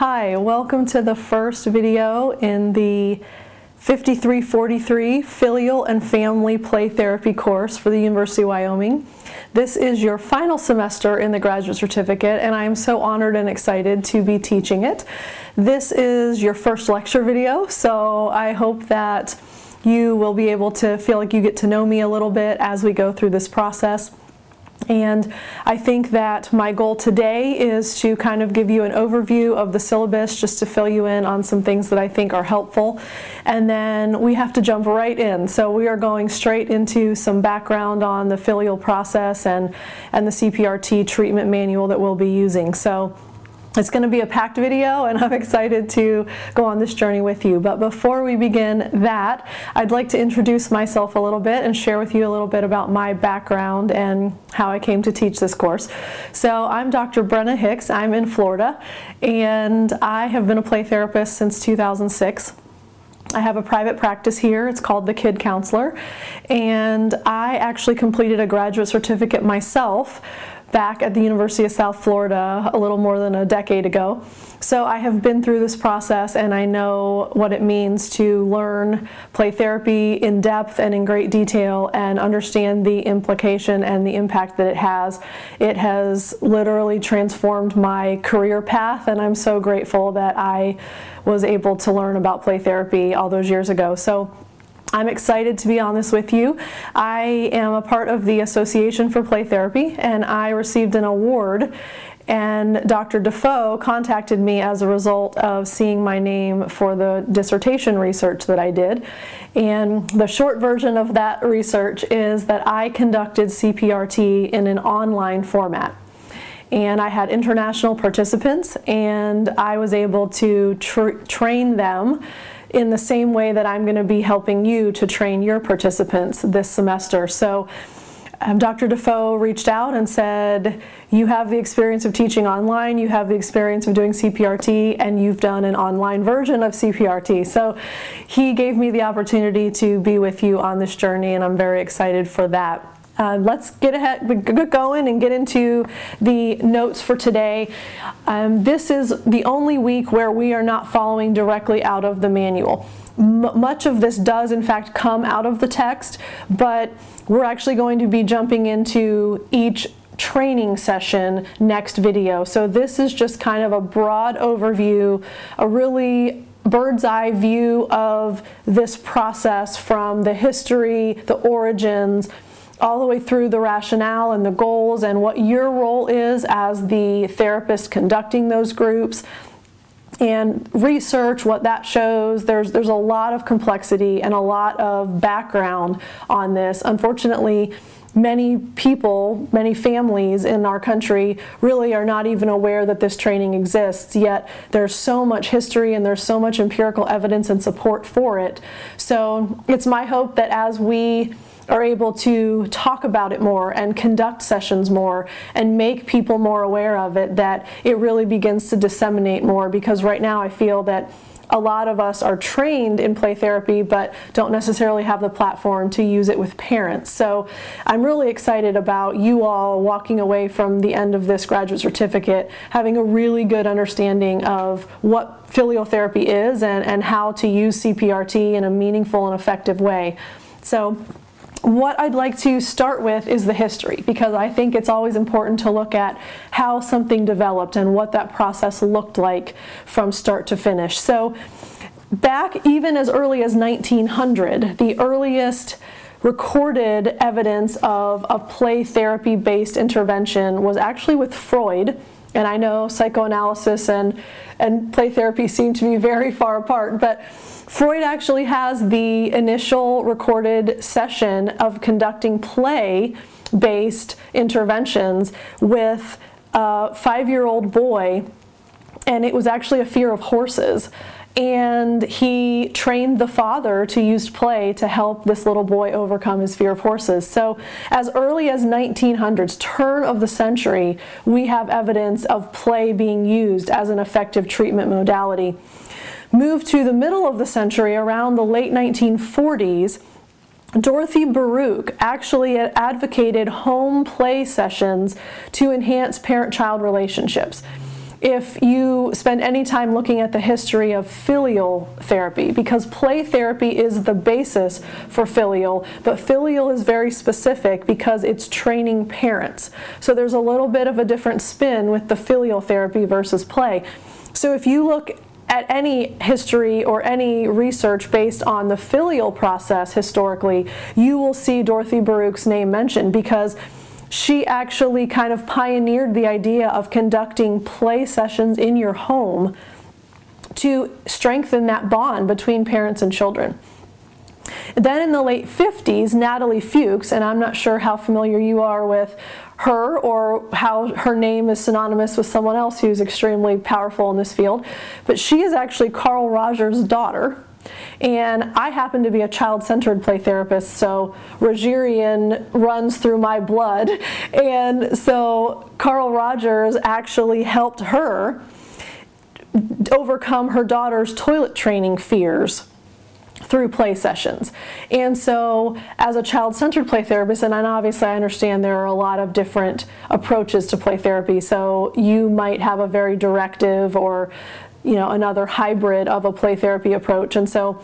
Hi, welcome to the first video in the 5343 Filial and Family Play Therapy course for the University of Wyoming. This is your final semester in the graduate certificate and I am so honored and excited to be teaching it. This is your first lecture video, so I hope that you will be able to feel like you get to know me a little bit as we go through this process. And I think that my goal today is to kind of give you an overview of the syllabus just to fill you in on some things that I think are helpful. And then we have to jump right in. So we are going straight into some background on the filial process and, and the CPRT treatment manual that we'll be using. So it's going to be a packed video and I'm excited to go on this journey with you. But before we begin that, I'd like to introduce myself a little bit and share with you a little bit about my background and how I came to teach this course. So I'm Dr. Brenna Hicks. I'm in Florida and I have been a play therapist since 2006. I have a private practice here. It's called the Kid Counselor. And I actually completed a graduate certificate myself back at the University of South Florida a little more than a decade ago. So I have been through this process and I know what it means to learn play therapy in depth and in great detail and understand the implication and the impact that it has. It has literally transformed my career path and I'm so grateful that I was able to learn about play therapy all those years ago. So I'm excited to be on this with you. I am a part of the Association for Play Therapy and I received an award and Dr. Defoe contacted me as a result of seeing my name for the dissertation research that I did. And the short version of that research is that I conducted CPRT in an online format and I had international participants and I was able to tr train them in the same way that I'm going to be helping you to train your participants this semester. So um, Dr. Defoe reached out and said, you have the experience of teaching online, you have the experience of doing CPRT, and you've done an online version of CPRT. So he gave me the opportunity to be with you on this journey, and I'm very excited for that. Uh, let's get ahead, get going and get into the notes for today. Um, this is the only week where we are not following directly out of the manual. M much of this does in fact come out of the text, but we're actually going to be jumping into each training session next video. So this is just kind of a broad overview, a really bird's eye view of this process from the history, the origins, all the way through the rationale and the goals and what your role is as the therapist conducting those groups and research what that shows. There's, there's a lot of complexity and a lot of background on this. Unfortunately, many people, many families in our country really are not even aware that this training exists, yet there's so much history and there's so much empirical evidence and support for it. So it's my hope that as we are able to talk about it more and conduct sessions more and make people more aware of it, that it really begins to disseminate more because right now I feel that a lot of us are trained in play therapy but don't necessarily have the platform to use it with parents. So I'm really excited about you all walking away from the end of this graduate certificate having a really good understanding of what filial therapy is and, and how to use CPRT in a meaningful and effective way. So what I'd like to start with is the history because I think it's always important to look at how something developed and what that process looked like from start to finish. So back even as early as 1900, the earliest recorded evidence of a play therapy based intervention was actually with Freud. And I know psychoanalysis and, and play therapy seem to be very far apart, but Freud actually has the initial recorded session of conducting play based interventions with a five year old boy, and it was actually a fear of horses. And he trained the father to use play to help this little boy overcome his fear of horses. So, as early as 1900s, turn of the century, we have evidence of play being used as an effective treatment modality. Move to the middle of the century, around the late 1940s, Dorothy Baruch actually advocated home play sessions to enhance parent child relationships. If you spend any time looking at the history of filial therapy, because play therapy is the basis for filial, but filial is very specific because it's training parents. So there's a little bit of a different spin with the filial therapy versus play. So if you look at any history or any research based on the filial process historically, you will see Dorothy Baruch's name mentioned because she actually kind of pioneered the idea of conducting play sessions in your home to strengthen that bond between parents and children. Then in the late 50s, Natalie Fuchs, and I'm not sure how familiar you are with her or how her name is synonymous with someone else who's extremely powerful in this field, but she is actually Carl Rogers' daughter. And I happen to be a child centered play therapist, so Rogerian runs through my blood. And so Carl Rogers actually helped her overcome her daughter's toilet training fears through play sessions. And so, as a child centered play therapist, and obviously I understand there are a lot of different approaches to play therapy, so you might have a very directive or you know another hybrid of a play therapy approach and so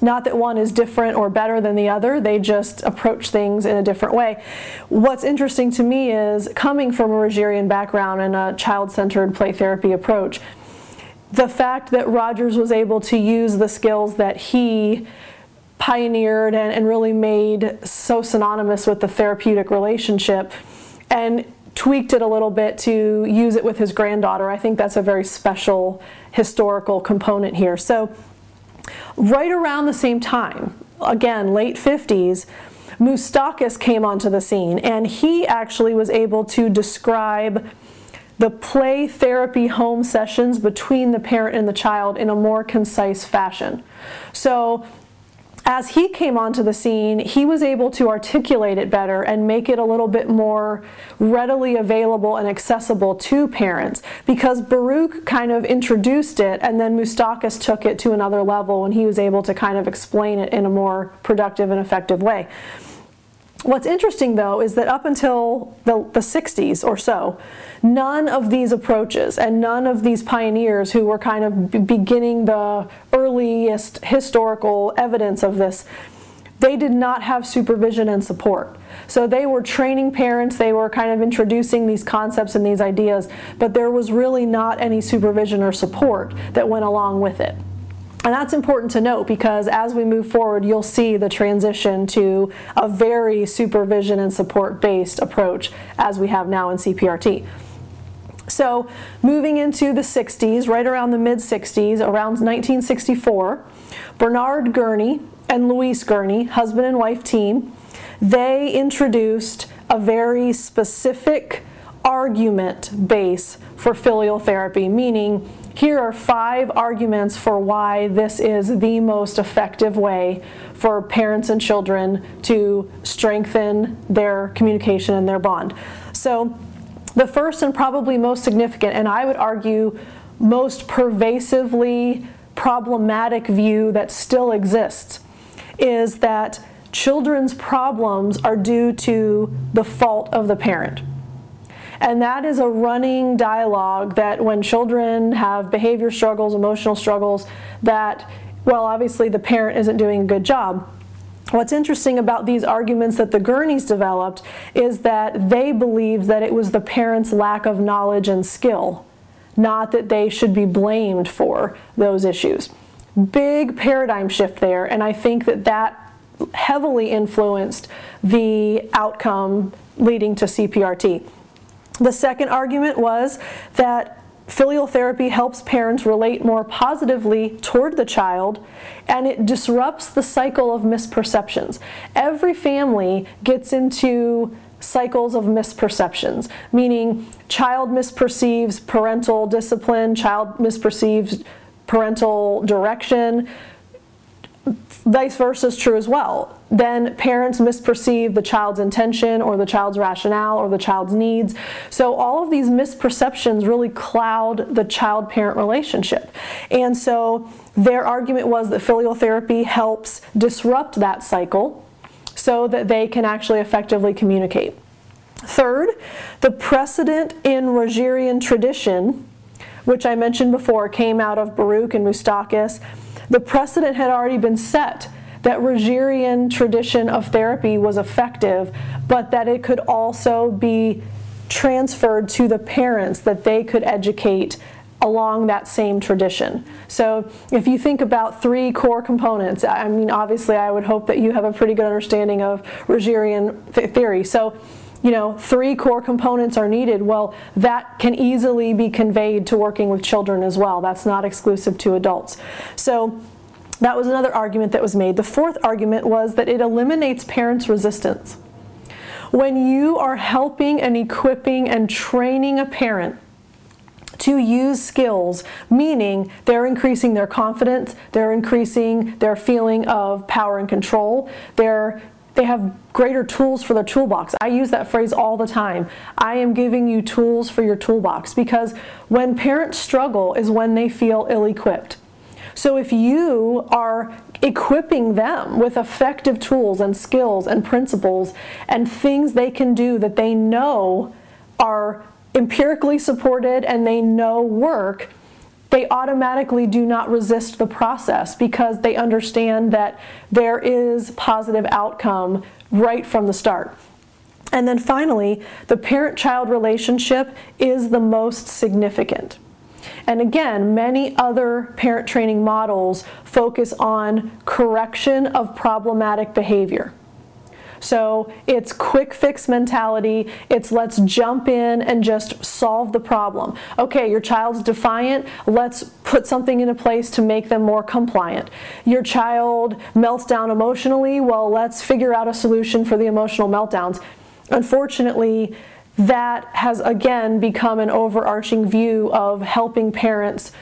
not that one is different or better than the other, they just approach things in a different way. What's interesting to me is coming from a Rogerian background and a child centered play therapy approach, the fact that Rogers was able to use the skills that he pioneered and, and really made so synonymous with the therapeutic relationship and tweaked it a little bit to use it with his granddaughter. I think that's a very special historical component here. So, right around the same time, again, late 50s, Moustakas came onto the scene and he actually was able to describe the play therapy home sessions between the parent and the child in a more concise fashion. So as he came onto the scene, he was able to articulate it better and make it a little bit more readily available and accessible to parents because Baruch kind of introduced it and then Moustakas took it to another level when he was able to kind of explain it in a more productive and effective way. What's interesting though is that up until the, the 60s or so, none of these approaches and none of these pioneers who were kind of beginning the earliest historical evidence of this, they did not have supervision and support. So they were training parents, they were kind of introducing these concepts and these ideas, but there was really not any supervision or support that went along with it. And that's important to note because as we move forward, you'll see the transition to a very supervision and support based approach as we have now in CPRT. So, moving into the 60s, right around the mid 60s, around 1964, Bernard Guerney and Louise Guerney, husband and wife team, they introduced a very specific argument base for filial therapy, meaning here are five arguments for why this is the most effective way for parents and children to strengthen their communication and their bond. So, the first and probably most significant, and I would argue most pervasively problematic view that still exists, is that children's problems are due to the fault of the parent. And that is a running dialogue that when children have behavior struggles, emotional struggles, that, well, obviously the parent isn't doing a good job. What's interesting about these arguments that the Guerneys developed is that they believed that it was the parents' lack of knowledge and skill, not that they should be blamed for those issues. Big paradigm shift there, and I think that that heavily influenced the outcome leading to CPRT. The second argument was that filial therapy helps parents relate more positively toward the child and it disrupts the cycle of misperceptions. Every family gets into cycles of misperceptions, meaning child misperceives parental discipline, child misperceives parental direction, vice versa is true as well. Then parents misperceive the child's intention or the child's rationale or the child's needs. So all of these misperceptions really cloud the child parent relationship. And so their argument was that filial therapy helps disrupt that cycle so that they can actually effectively communicate. Third, the precedent in Rogerian tradition which I mentioned before came out of Baruch and Moustakas, the precedent had already been set that Rogerian tradition of therapy was effective, but that it could also be transferred to the parents that they could educate along that same tradition. So if you think about three core components, I mean, obviously, I would hope that you have a pretty good understanding of Rogerian th- theory. So you know, three core components are needed, well, that can easily be conveyed to working with children as well. That's not exclusive to adults. So that was another argument that was made. The fourth argument was that it eliminates parents' resistance. When you are helping and equipping and training a parent to use skills, meaning they're increasing their confidence, they're increasing their feeling of power and control, they're they have greater tools for their toolbox. I use that phrase all the time. I am giving you tools for your toolbox because when parents struggle is when they feel ill equipped. So if you are equipping them with effective tools and skills and principles and things they can do that they know are empirically supported and they know work, they automatically do not resist the process because they understand that there is positive outcome right from the start. And then finally, the parent child relationship is the most significant. And again, many other parent training models focus on correction of problematic behavior. So it's quick fix mentality. It's let's jump in and just solve the problem. Okay, your child's defiant. Let's put something into place to make them more compliant. Your child melts down emotionally. Well, let's figure out a solution for the emotional meltdowns. Unfortunately, that has again become an overarching view of helping parents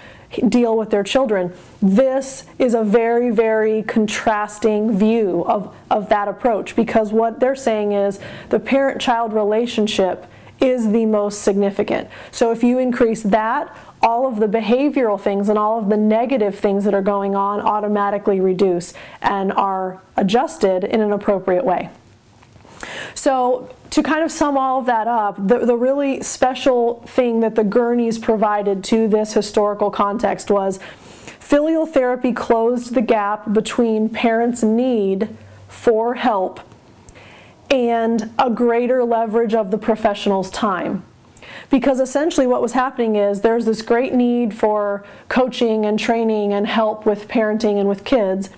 deal with their children. This is a very, very contrasting view of, of that approach because what they're saying is the parent child relationship is the most significant. So if you increase that, all of the behavioral things and all of the negative things that are going on automatically reduce and are adjusted in an appropriate way. So, to kind of sum all of that up, the, the really special thing that the Guerneys provided to this historical context was filial therapy closed the gap between parents' need for help and a greater leverage of the professional's time. Because essentially, what was happening is there's this great need for coaching and training and help with parenting and with kids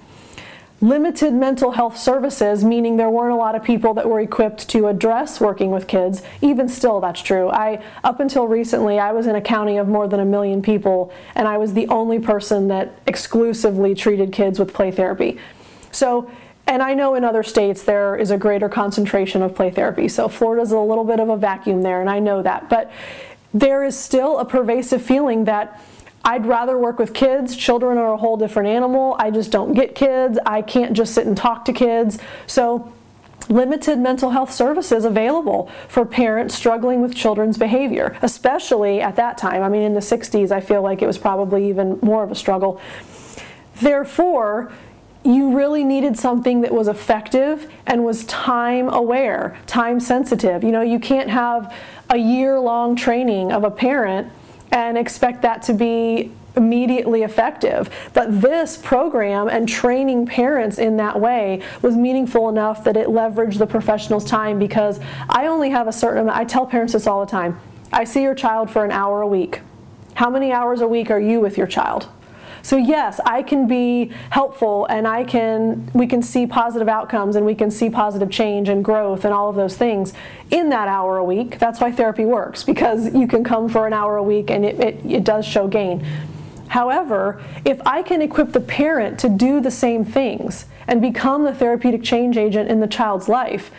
limited mental health services, meaning there weren't a lot of people that were equipped to address working with kids. Even still, that's true. I up until recently, I was in a county of more than a million people, and I was the only person that exclusively treated kids with play therapy. So. And I know in other states there is a greater concentration of play therapy. So Florida's a little bit of a vacuum there, and I know that. But there is still a pervasive feeling that I'd rather work with kids. Children are a whole different animal. I just don't get kids. I can't just sit and talk to kids. So, limited mental health services available for parents struggling with children's behavior, especially at that time. I mean, in the 60s, I feel like it was probably even more of a struggle. Therefore, you really needed something that was effective and was time aware, time sensitive. You know, you can't have a year long training of a parent and expect that to be immediately effective. But this program and training parents in that way was meaningful enough that it leveraged the professional's time because I only have a certain amount. I tell parents this all the time. I see your child for an hour a week. How many hours a week are you with your child? So yes, I can be helpful and I can we can see positive outcomes and we can see positive change and growth and all of those things in that hour a week. That's why therapy works because you can come for an hour a week and it, it, it does show gain. However, if I can equip the parent to do the same things and become the therapeutic change agent in the child's life,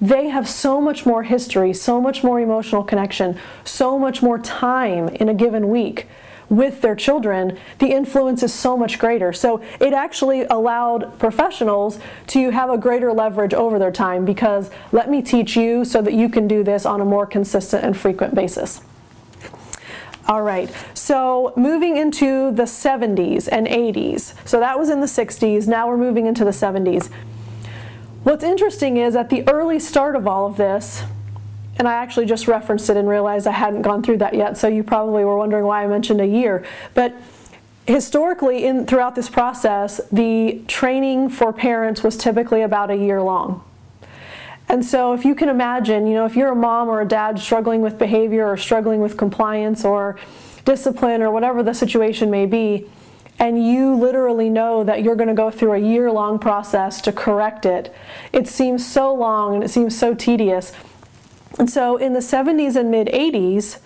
they have so much more history, so much more emotional connection, so much more time in a given week with their children, the influence is so much greater. So it actually allowed professionals to have a greater leverage over their time because let me teach you so that you can do this on a more consistent and frequent basis. All right, so moving into the 70s and 80s. So that was in the 60s, now we're moving into the 70s. What's interesting is at the early start of all of this, and I actually just referenced it and realized I hadn't gone through that yet, so you probably were wondering why I mentioned a year. But historically, in throughout this process, the training for parents was typically about a year long. And so, if you can imagine, you know, if you're a mom or a dad struggling with behavior or struggling with compliance or discipline or whatever the situation may be, and you literally know that you're going to go through a year long process to correct it, it seems so long and it seems so tedious. And so, in the 70s and mid 80s,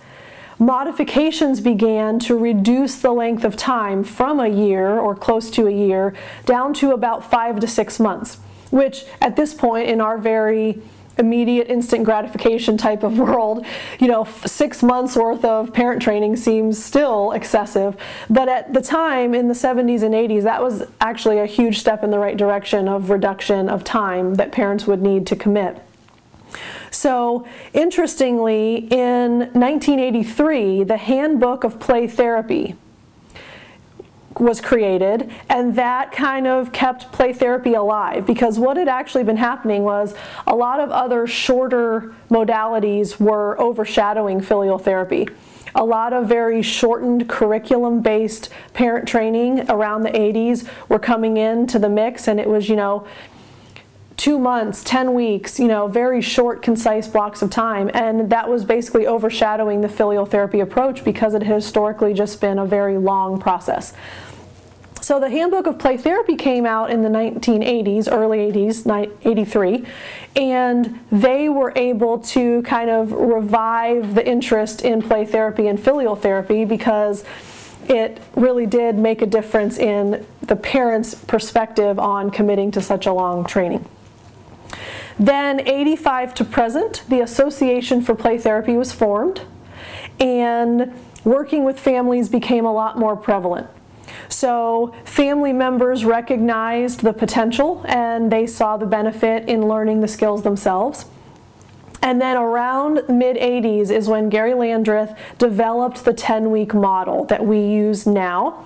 modifications began to reduce the length of time from a year or close to a year down to about five to six months, which at this point in our very immediate instant gratification type of world, you know, six months worth of parent training seems still excessive. But at the time in the 70s and 80s, that was actually a huge step in the right direction of reduction of time that parents would need to commit. So, interestingly, in 1983, the Handbook of Play Therapy was created, and that kind of kept play therapy alive because what had actually been happening was a lot of other shorter modalities were overshadowing filial therapy. A lot of very shortened curriculum based parent training around the 80s were coming into the mix, and it was, you know, two months, 10 weeks, you know, very short, concise blocks of time. And that was basically overshadowing the filial therapy approach because it had historically just been a very long process. So the Handbook of Play Therapy came out in the 1980s, early 80s, 83, and they were able to kind of revive the interest in play therapy and filial therapy because it really did make a difference in the parents' perspective on committing to such a long training. Then, 85 to present, the Association for Play Therapy was formed, and working with families became a lot more prevalent. So, family members recognized the potential and they saw the benefit in learning the skills themselves. And then around mid 80s is when Gary Landreth developed the 10 week model that we use now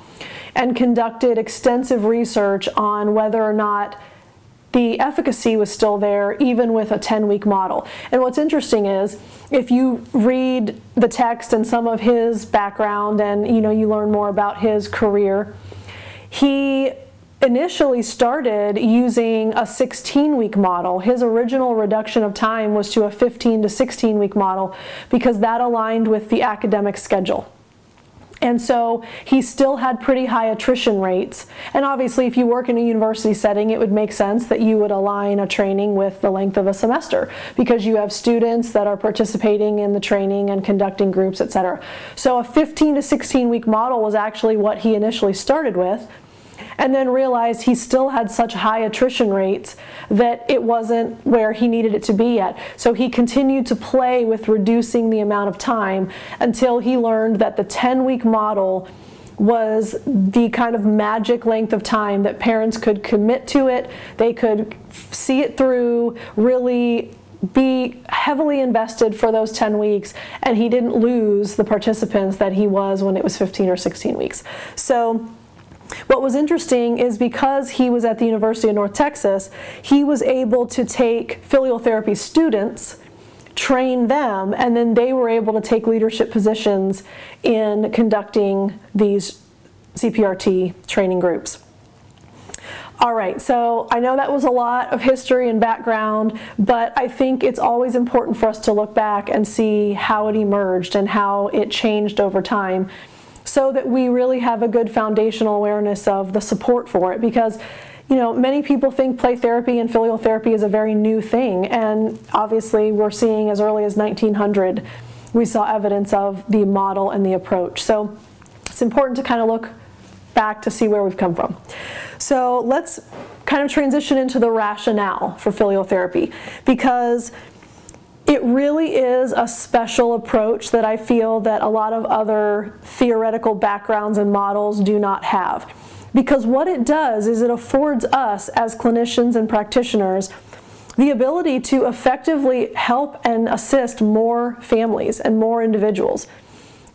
and conducted extensive research on whether or not the efficacy was still there even with a 10 week model. And what's interesting is if you read the text and some of his background and you know you learn more about his career, he initially started using a 16 week model. His original reduction of time was to a 15 to 16 week model because that aligned with the academic schedule. And so he still had pretty high attrition rates. And obviously, if you work in a university setting, it would make sense that you would align a training with the length of a semester because you have students that are participating in the training and conducting groups, etc. So a 15 to 16 week model was actually what he initially started with and then realized he still had such high attrition rates that it wasn't where he needed it to be yet. So he continued to play with reducing the amount of time until he learned that the 10 week model was the kind of magic length of time that parents could commit to it, they could see it through, really be heavily invested for those 10 weeks, and he didn't lose the participants that he was when it was 15 or 16 weeks. So what was interesting is because he was at the University of North Texas, he was able to take filial therapy students, train them, and then they were able to take leadership positions in conducting these CPRT training groups. All right, so I know that was a lot of history and background, but I think it's always important for us to look back and see how it emerged and how it changed over time so that we really have a good foundational awareness of the support for it. Because you know many people think play therapy and filial therapy is a very new thing. And obviously we're seeing as early as 1900 we saw evidence of the model and the approach. So it's important to kind of look back to see where we've come from. So let's kind of transition into the rationale for filial therapy. Because it really is a special approach that I feel that a lot of other theoretical backgrounds and models do not have. Because what it does is it affords us as clinicians and practitioners the ability to effectively help and assist more families and more individuals.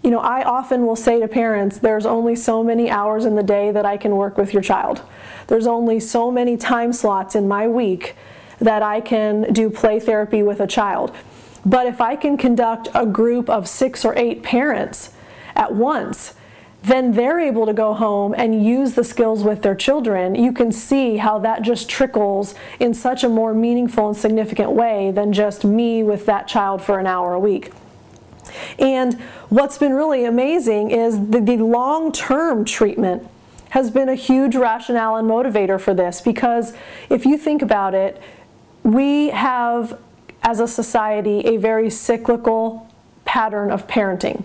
You know, I often will say to parents, there's only so many hours in the day that I can work with your child. There's only so many time slots in my week that I can do play therapy with a child. But if I can conduct a group of six or eight parents at once, then they're able to go home and use the skills with their children. You can see how that just trickles in such a more meaningful and significant way than just me with that child for an hour a week. And what's been really amazing is the, the long term treatment has been a huge rationale and motivator for this because if you think about it, we have, as a society, a very cyclical pattern of parenting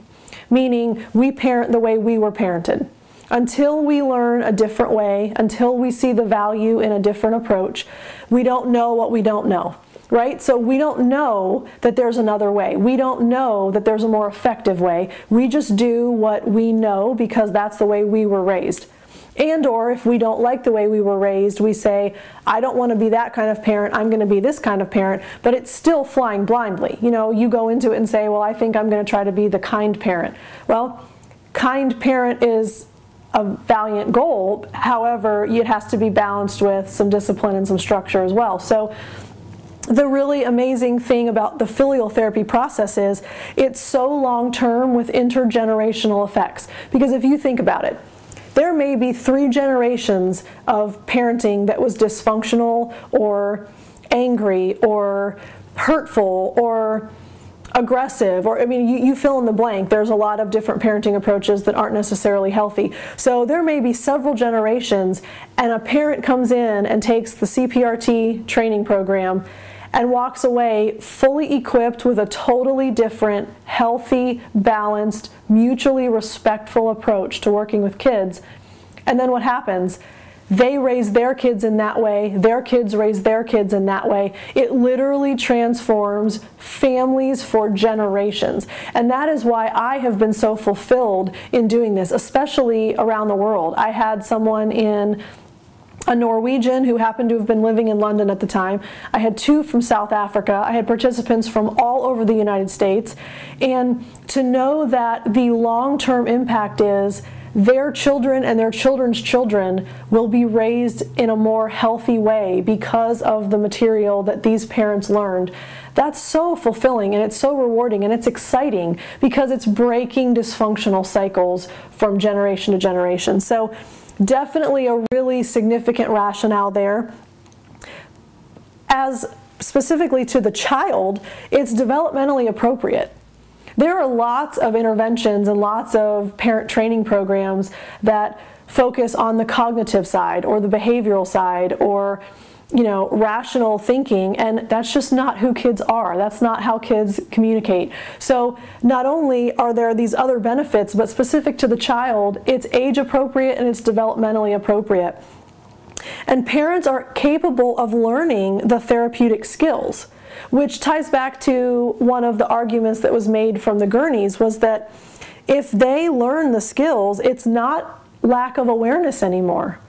meaning we parent the way we were parented. Until we learn a different way, until we see the value in a different approach, we don't know what we don't know right? So we don't know that there's another way. We don't know that there's a more effective way. We just do what we know because that's the way we were raised. And or if we don't like the way we were raised, we say, I don't want to be that kind of parent, I'm going to be this kind of parent, but it's still flying blindly. You know, you go into it and say, well, I think I'm going to try to be the kind parent. Well, kind parent is a valiant goal. However, it has to be balanced with some discipline and some structure as well. So the really amazing thing about the filial therapy process is it's so long term with intergenerational effects. Because if you think about it, there may be three generations of parenting that was dysfunctional or angry or hurtful or aggressive or i mean you, you, fill in the blank. There's a lot of different parenting approaches that aren't necessarily healthy. So there may be several generations and a parent comes in and takes the cprt training program and walks away fully equipped with a totally different, healthy, balanced, mutually respectful approach to working with kids. And then what happens? They raise their kids in that way, their kids raise their kids in that way. It literally transforms families for generations. And that is why I have been so fulfilled in doing this, especially around the world. I had someone in a Norwegian who happened to have been living in London at the time. I had two from South Africa. I had participants from all over the United States. And to know that the long term impact is their children and their children's children will be raised in a more healthy way because of the material that these parents learned. That's so fulfilling and it's so rewarding and it's exciting because it's breaking dysfunctional cycles from generation to generation. So Definitely a really significant rationale there. As specifically to the child, it's developmentally appropriate. There are lots of interventions and lots of parent training programs that focus on the cognitive side or the behavioral side or you know, rational thinking, and that's just not who kids are. That's not how kids communicate. So, not only are there these other benefits, but specific to the child, it's age appropriate and it's developmentally appropriate. And parents are capable of learning the therapeutic skills, which ties back to one of the arguments that was made from the Guerneys was that if they learn the skills, it's not lack of awareness anymore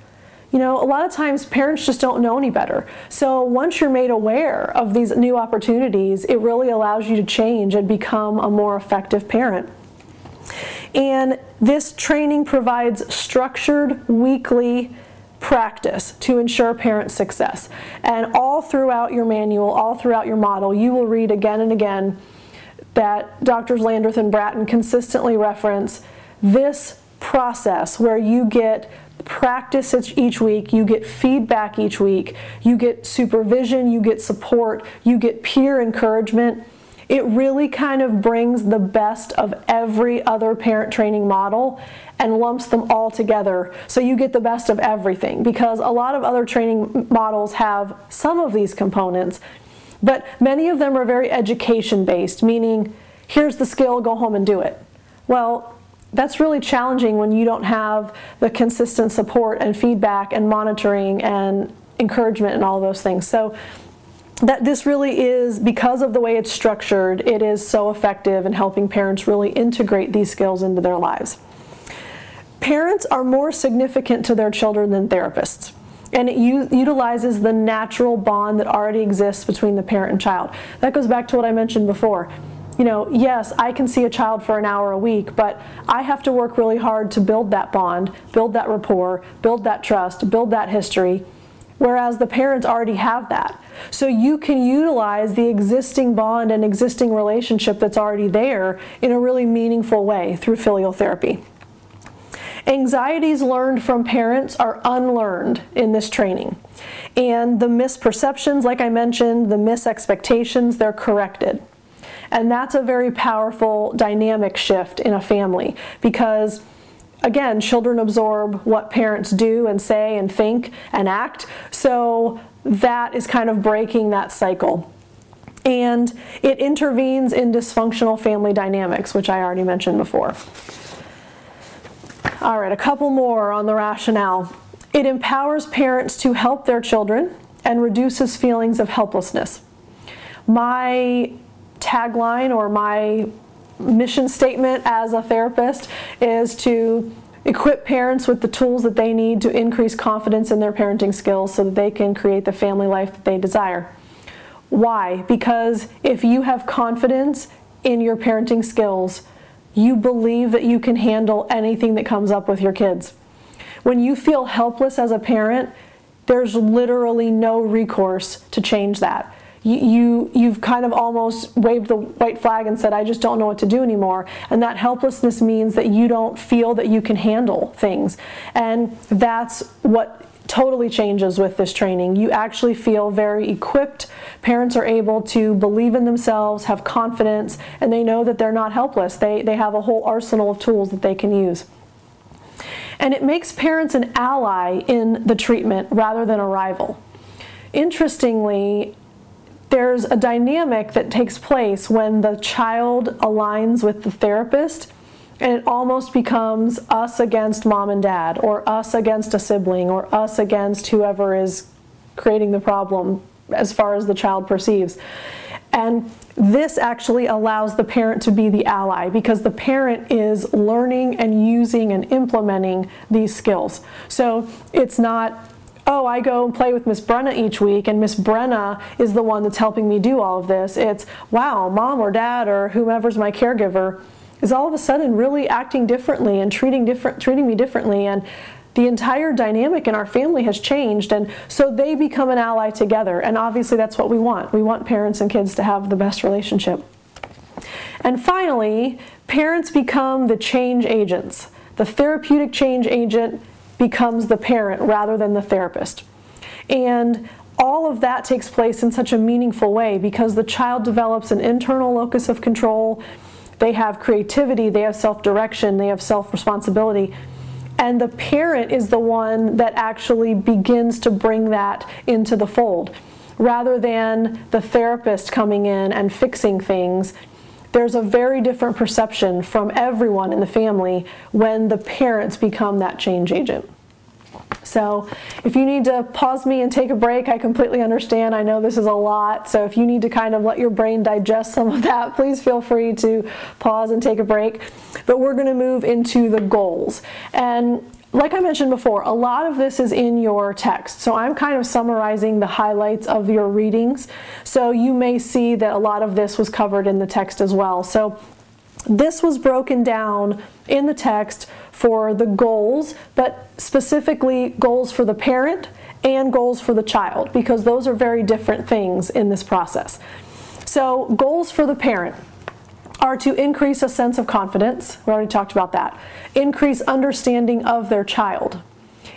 you know, a lot of times parents just don't know any better. So once you're made aware of these new opportunities, it really allows you to change and become a more effective parent. And this training provides structured weekly practice to ensure parent success. And all throughout your manual, all throughout your model, you will read again and again that Drs. Landreth and Bratton consistently reference this process where you get practice each week, you get feedback each week, you get supervision, you get support, you get peer encouragement. It really kind of brings the best of every other parent training model and lumps them all together so you get the best of everything because a lot of other training models have some of these components, but many of them are very education based, meaning here's the skill, go home and do it. Well, that's really challenging when you don't have the consistent support and feedback and monitoring and encouragement and all those things. So that this really is because of the way it's structured, it is so effective in helping parents really integrate these skills into their lives. Parents are more significant to their children than therapists and it u- utilizes the natural bond that already exists between the parent and child. That goes back to what I mentioned before you know, yes, I can see a child for an hour a week, but I have to work really hard to build that bond, build that rapport, build that trust, build that history. whereas the parents already have that. So you can utilize the existing bond and existing relationship that's already there in a really meaningful way through filial therapy. Anxieties learned from parents are unlearned in this training. And the misperceptions, like I mentioned, the misexpectations, they're corrected. And that's a very powerful dynamic shift in a family because again, children absorb what parents do and say and think and act. So that is kind of breaking that cycle. And it intervenes in dysfunctional family dynamics, which I already mentioned before. All right, a couple more on the rationale. It empowers parents to help their children and reduces feelings of helplessness. My tagline or my mission statement as a therapist is to equip parents with the tools that they need to increase confidence in their parenting skills so that they can create the family life that they desire. Why? Because if you have confidence in your parenting skills, you believe that you can handle anything that comes up with your kids. When you feel helpless as a parent, there's literally no recourse to change that you, you have kind of almost waved the white flag and said i just don't know what to do anymore and that helplessness means that you don't feel that you can handle things and that's what totally changes with this training. You actually feel very equipped. Parents are able to believe in themselves, have confidence, and they know that they're not helpless. They, they have a whole arsenal of tools that they can use. And it makes parents an ally in the treatment rather than a rival. Interestingly, there's a dynamic that takes place when the child aligns with the therapist and it almost becomes us against mom and dad or us against a sibling or us against whoever is creating the problem as far as the child perceives. And this actually allows the parent to be the ally because the parent is learning and using and implementing these skills. So it's not oh, I go and play with Miss Brenna each week, and Miss Brenna is the one that's helping me do all of this. It's, wow, mom or dad or whomever's my caregiver is all of a sudden really acting differently and treating different treating me differently and the entire dynamic in our family has changed and so they become an ally together and obviously that's what we want we want parents and kids to have the best relationship and finally parents become the change agents the therapeutic change agent becomes the parent rather than the therapist. And all of that takes place in such a meaningful way because the child develops an internal locus of control. They have creativity, they have self direction, they have self responsibility. And the parent is the one that actually begins to bring that into the fold rather than the therapist coming in and fixing things there's a very different perception from everyone in the family when the parents become that change agent. So, if you need to pause me and take a break, I completely understand. I know this is a lot. So, if you need to kind of let your brain digest some of that, please feel free to pause and take a break. But we're going to move into the goals. And like I mentioned before, a lot of this is in your text. So I'm kind of summarizing the highlights of your readings. So you may see that a lot of this was covered in the text as well. So this was broken down in the text for the goals, but specifically goals for the parent and goals for the child, because those are very different things in this process. So, goals for the parent are to increase a sense of confidence. We already talked about that. Increase understanding of their child.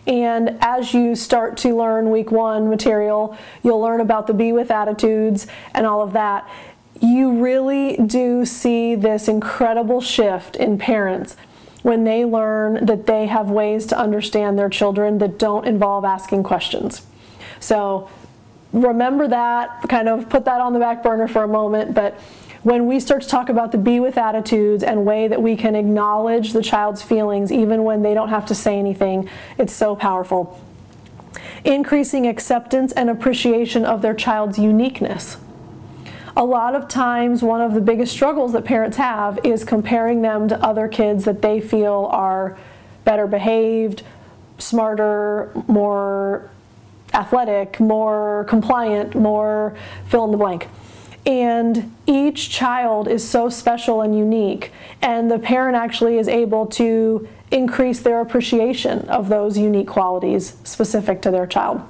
And as you start to learn week one material, you'll learn about the be with attitudes and all of that. You really do see this incredible shift in parents when they learn that they have ways to understand their children that don't involve asking questions. So remember that, kind of put that on the back burner for a moment, but when we start to talk about the be with attitudes and way that we can acknowledge the child's feelings even when they don't have to say anything, it's so powerful. Increasing acceptance and appreciation of their child's uniqueness. A lot of times, one of the biggest struggles that parents have is comparing them to other kids that they feel are better behaved, smarter, more athletic, more compliant, more fill in the blank. And each child is so special and unique, and the parent actually is able to increase their appreciation of those unique qualities specific to their child.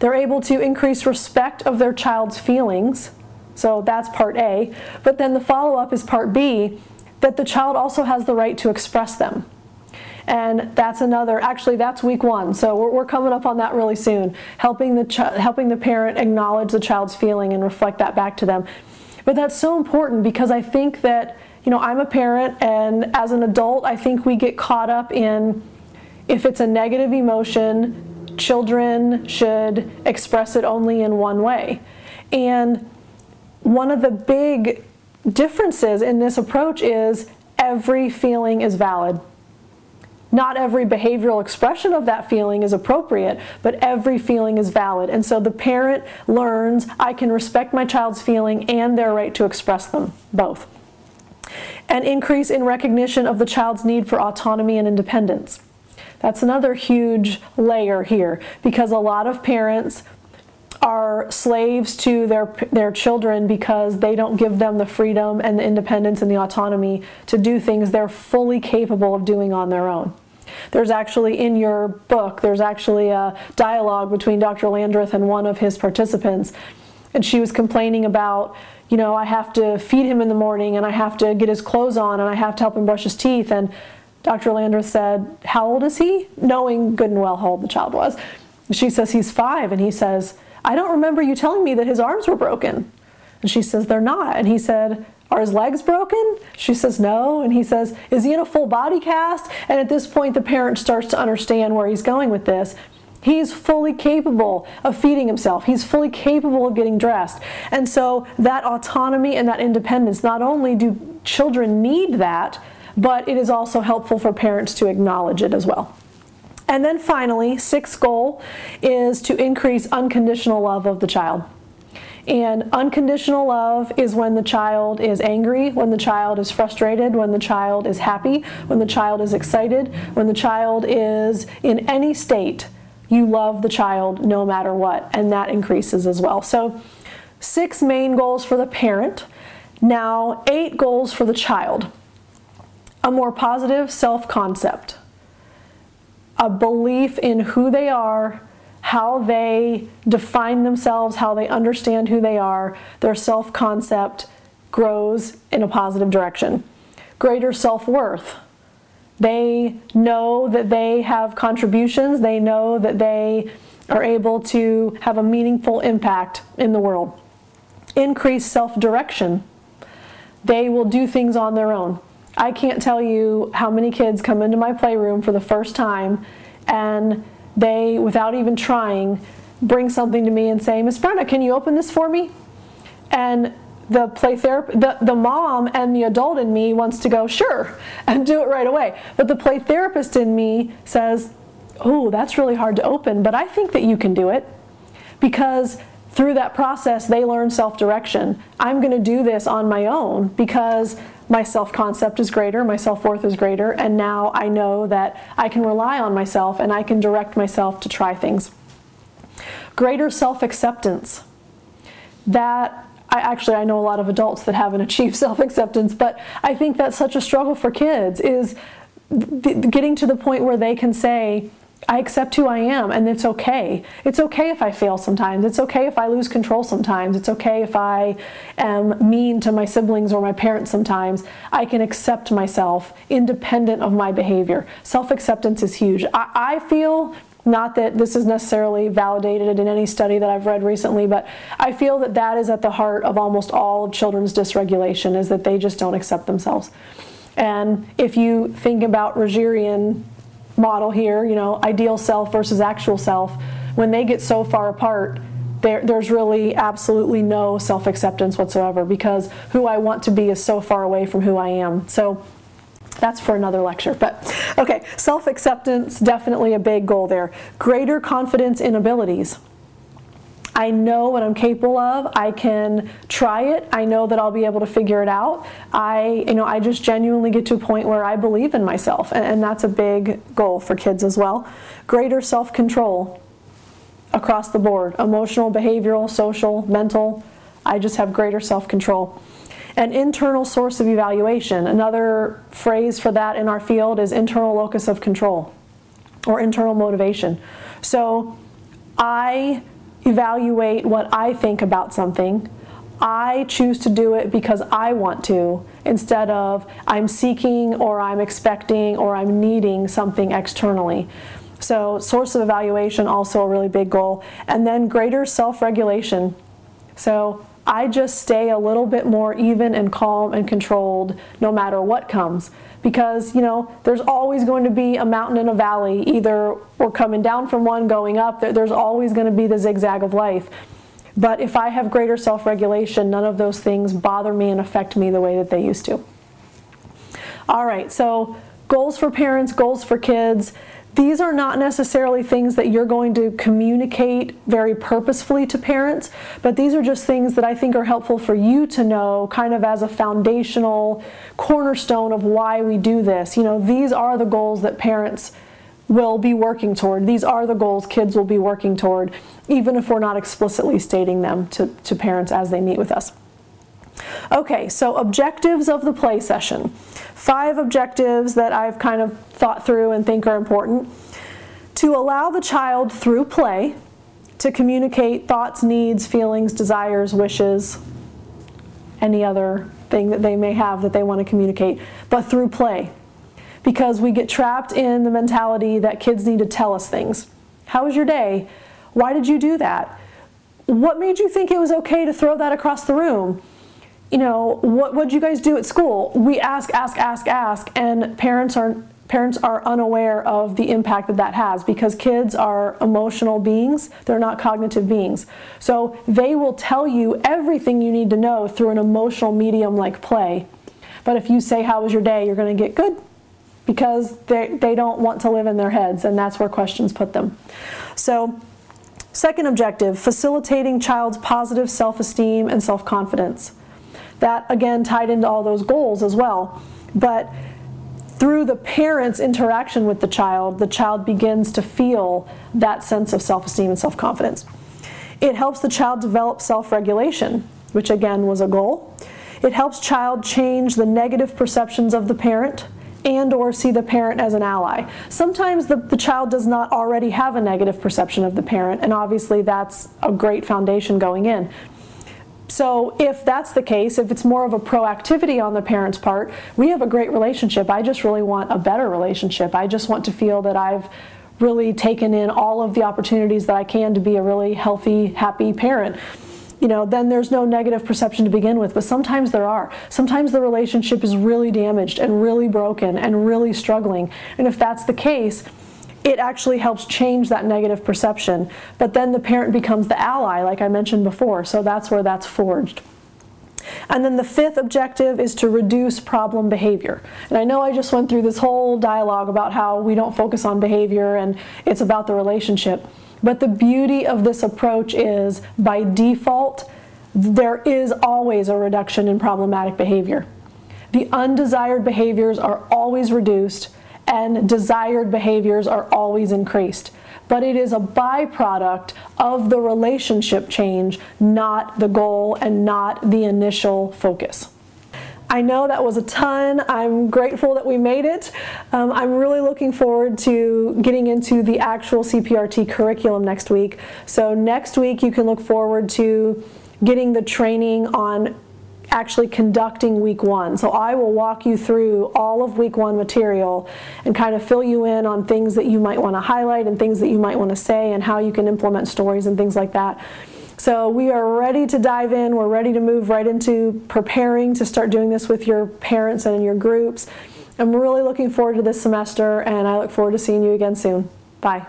They're able to increase respect of their child's feelings. So that's part A. But then the follow up is part B that the child also has the right to express them. And that's another, actually, that's week one. So we're, we're coming up on that really soon. Helping the, ch- helping the parent acknowledge the child's feeling and reflect that back to them. But that's so important because I think that, you know, I'm a parent and as an adult, I think we get caught up in if it's a negative emotion, children should express it only in one way. And one of the big differences in this approach is every feeling is valid. Not every behavioral expression of that feeling is appropriate, but every feeling is valid. And so the parent learns I can respect my child's feeling and their right to express them, both. An increase in recognition of the child's need for autonomy and independence. That's another huge layer here because a lot of parents are slaves to their their children because they don't give them the freedom and the independence and the autonomy to do things they're fully capable of doing on their own. There's actually in your book, there's actually a dialogue between Dr. Landreth and one of his participants. And she was complaining about, you know, I have to feed him in the morning and I have to get his clothes on and I have to help him brush his teeth. And Dr. Landreth said, How old is he? Knowing good and well how old the child was. She says, He's five. And he says, I don't remember you telling me that his arms were broken. And she says, They're not. And he said, are his legs broken? She says no. And he says, Is he in a full body cast? And at this point, the parent starts to understand where he's going with this. He's fully capable of feeding himself. He's fully capable of getting dressed. And so that autonomy and that independence, not only do children need that, but it is also helpful for parents to acknowledge it as well. And then finally, sixth goal is to increase unconditional love of the child. And unconditional love is when the child is angry, when the child is frustrated, when the child is happy, when the child is excited, when the child is in any state. You love the child no matter what, and that increases as well. So, six main goals for the parent. Now, eight goals for the child. A more positive self concept, a belief in who they are how they define themselves, how they understand who they are, their self concept grows in a positive direction. Greater self worth. They know that they have contributions, they know that they are able to have a meaningful impact in the world. Increased self direction. They will do things on their own. I can't tell you how many kids come into my playroom for the first time and they, without even trying, bring something to me and say, Miss Brenda, can you open this for me? And the play therapist, the, the mom and the adult in me wants to go, sure, and do it right away. But the play therapist in me says, oh, that's really hard to open, but I think that you can do it. Because through that process, they learn self direction. I'm going to do this on my own because my self concept is greater, my self worth is greater, and now I know that I can rely on myself and I can direct myself to try things. Greater self acceptance. That I actually I know a lot of adults that haven't achieved self acceptance, but I think that's such a struggle for kids is getting to the point where they can say, I accept who I am and it's okay. It's okay if I fail sometimes. It's okay if I lose control sometimes. It's okay if I am mean to my siblings or my parents sometimes. I can accept myself independent of my behavior. Self acceptance is huge. I, I, feel, not that this is necessarily validated in any study that I've read recently, but I feel that that is at the heart of almost all of children's dysregulation is that they just don't accept themselves. And if you think about Rogerian model here, you know, ideal self versus actual self, when they get so far apart, there, there's really absolutely no self acceptance whatsoever because who I want to be is so far away from who I am. So that's for another lecture. But okay, self acceptance, definitely a big goal there. Greater confidence in abilities. I know what I'm capable of. I can try it. I know that I'll be able to figure it out. I, you know, I just genuinely get to a point where I believe in myself, and, and that's a big goal for kids as well. Greater self-control across the board, emotional, behavioral, social, mental. I just have greater self-control. An internal source of evaluation. Another phrase for that in our field is internal locus of control or internal motivation. So I evaluate what I think about something. I choose to do it because I want to instead of I'm seeking or I'm expecting or I'm needing something externally. So, source of evaluation, also a really big goal. And then greater self regulation. So, I just stay a little bit more even and calm and controlled no matter what comes. Because, you know, there's always going to be a mountain and a valley. Either we're coming down from one, going up, there's always going to be the zigzag of life. But if I have greater self regulation, none of those things bother me and affect me the way that they used to. All right, so goals for parents, goals for kids. These are not necessarily things that you're going to communicate very purposefully to parents, but these are just things that I think are helpful for you to know kind of as a foundational cornerstone of why we do this. You know, these are the goals that parents will be working toward. These are the goals kids will be working toward, even if we're not explicitly stating them to, to parents as they meet with us. Okay, so objectives of the play session. Five objectives that I've kind of thought through and think are important. To allow the child through play to communicate thoughts, needs, feelings, desires, wishes, any other thing that they may have that they want to communicate, but through play. Because we get trapped in the mentality that kids need to tell us things. How was your day? Why did you do that? What made you think it was okay to throw that across the room? You know, what would you guys do at school? We ask, ask, ask, ask, and parents are parents are unaware of the impact that that has because kids are emotional beings. They're not cognitive beings. So they will tell you everything you need to know through an emotional medium like play. But if you say how was your day? you're going to get good because they, they don't want to live in their heads and that's where questions put them. So second objective facilitating child's positive self-esteem and self-confidence that again tied into all those goals as well. But through the parent's interaction with the child, the child begins to feel that sense of self esteem and self confidence. It helps the child develop self regulation, which again was a goal. It helps child change the negative perceptions of the parent and or see the parent as an ally. Sometimes the, the child does not already have a negative perception of the parent, and obviously that's a great foundation going in. So if that's the case, if it's more of a proactivity on the parent's part, we have a great relationship. I just really want a better relationship. I just want to feel that I've really taken in all of the opportunities that I can to be a really healthy, happy parent you know, then there's no negative perception to begin with. But sometimes there are. Sometimes the relationship is really damaged and really broken and really struggling. And if that's the case, it actually helps change that negative perception. But then the parent becomes the ally, like I mentioned before. So that's where that's forged. And then the fifth objective is to reduce problem behavior. And I know I just went through this whole dialogue about how we don't focus on behavior and it's about the relationship. But the beauty of this approach is by default, there is always a reduction in problematic behavior. The undesired behaviors are always reduced and desired behaviors are always increased. But it is a byproduct of the relationship change, not the goal and not the initial focus. I know that was a ton. I'm grateful that we made it. Um, I'm really looking forward to getting into the actual CPRT curriculum next week. So, next week, you can look forward to getting the training on actually conducting week one. So I will walk you through all of week one material and kind of fill you in on things that you might want to highlight and things that you might want to say and how you can implement stories and things like that. So we are ready to dive in. We're ready to move right into preparing to start doing this with your parents and in your groups. I'm really looking forward to this semester and I look forward to seeing you again soon. Bye.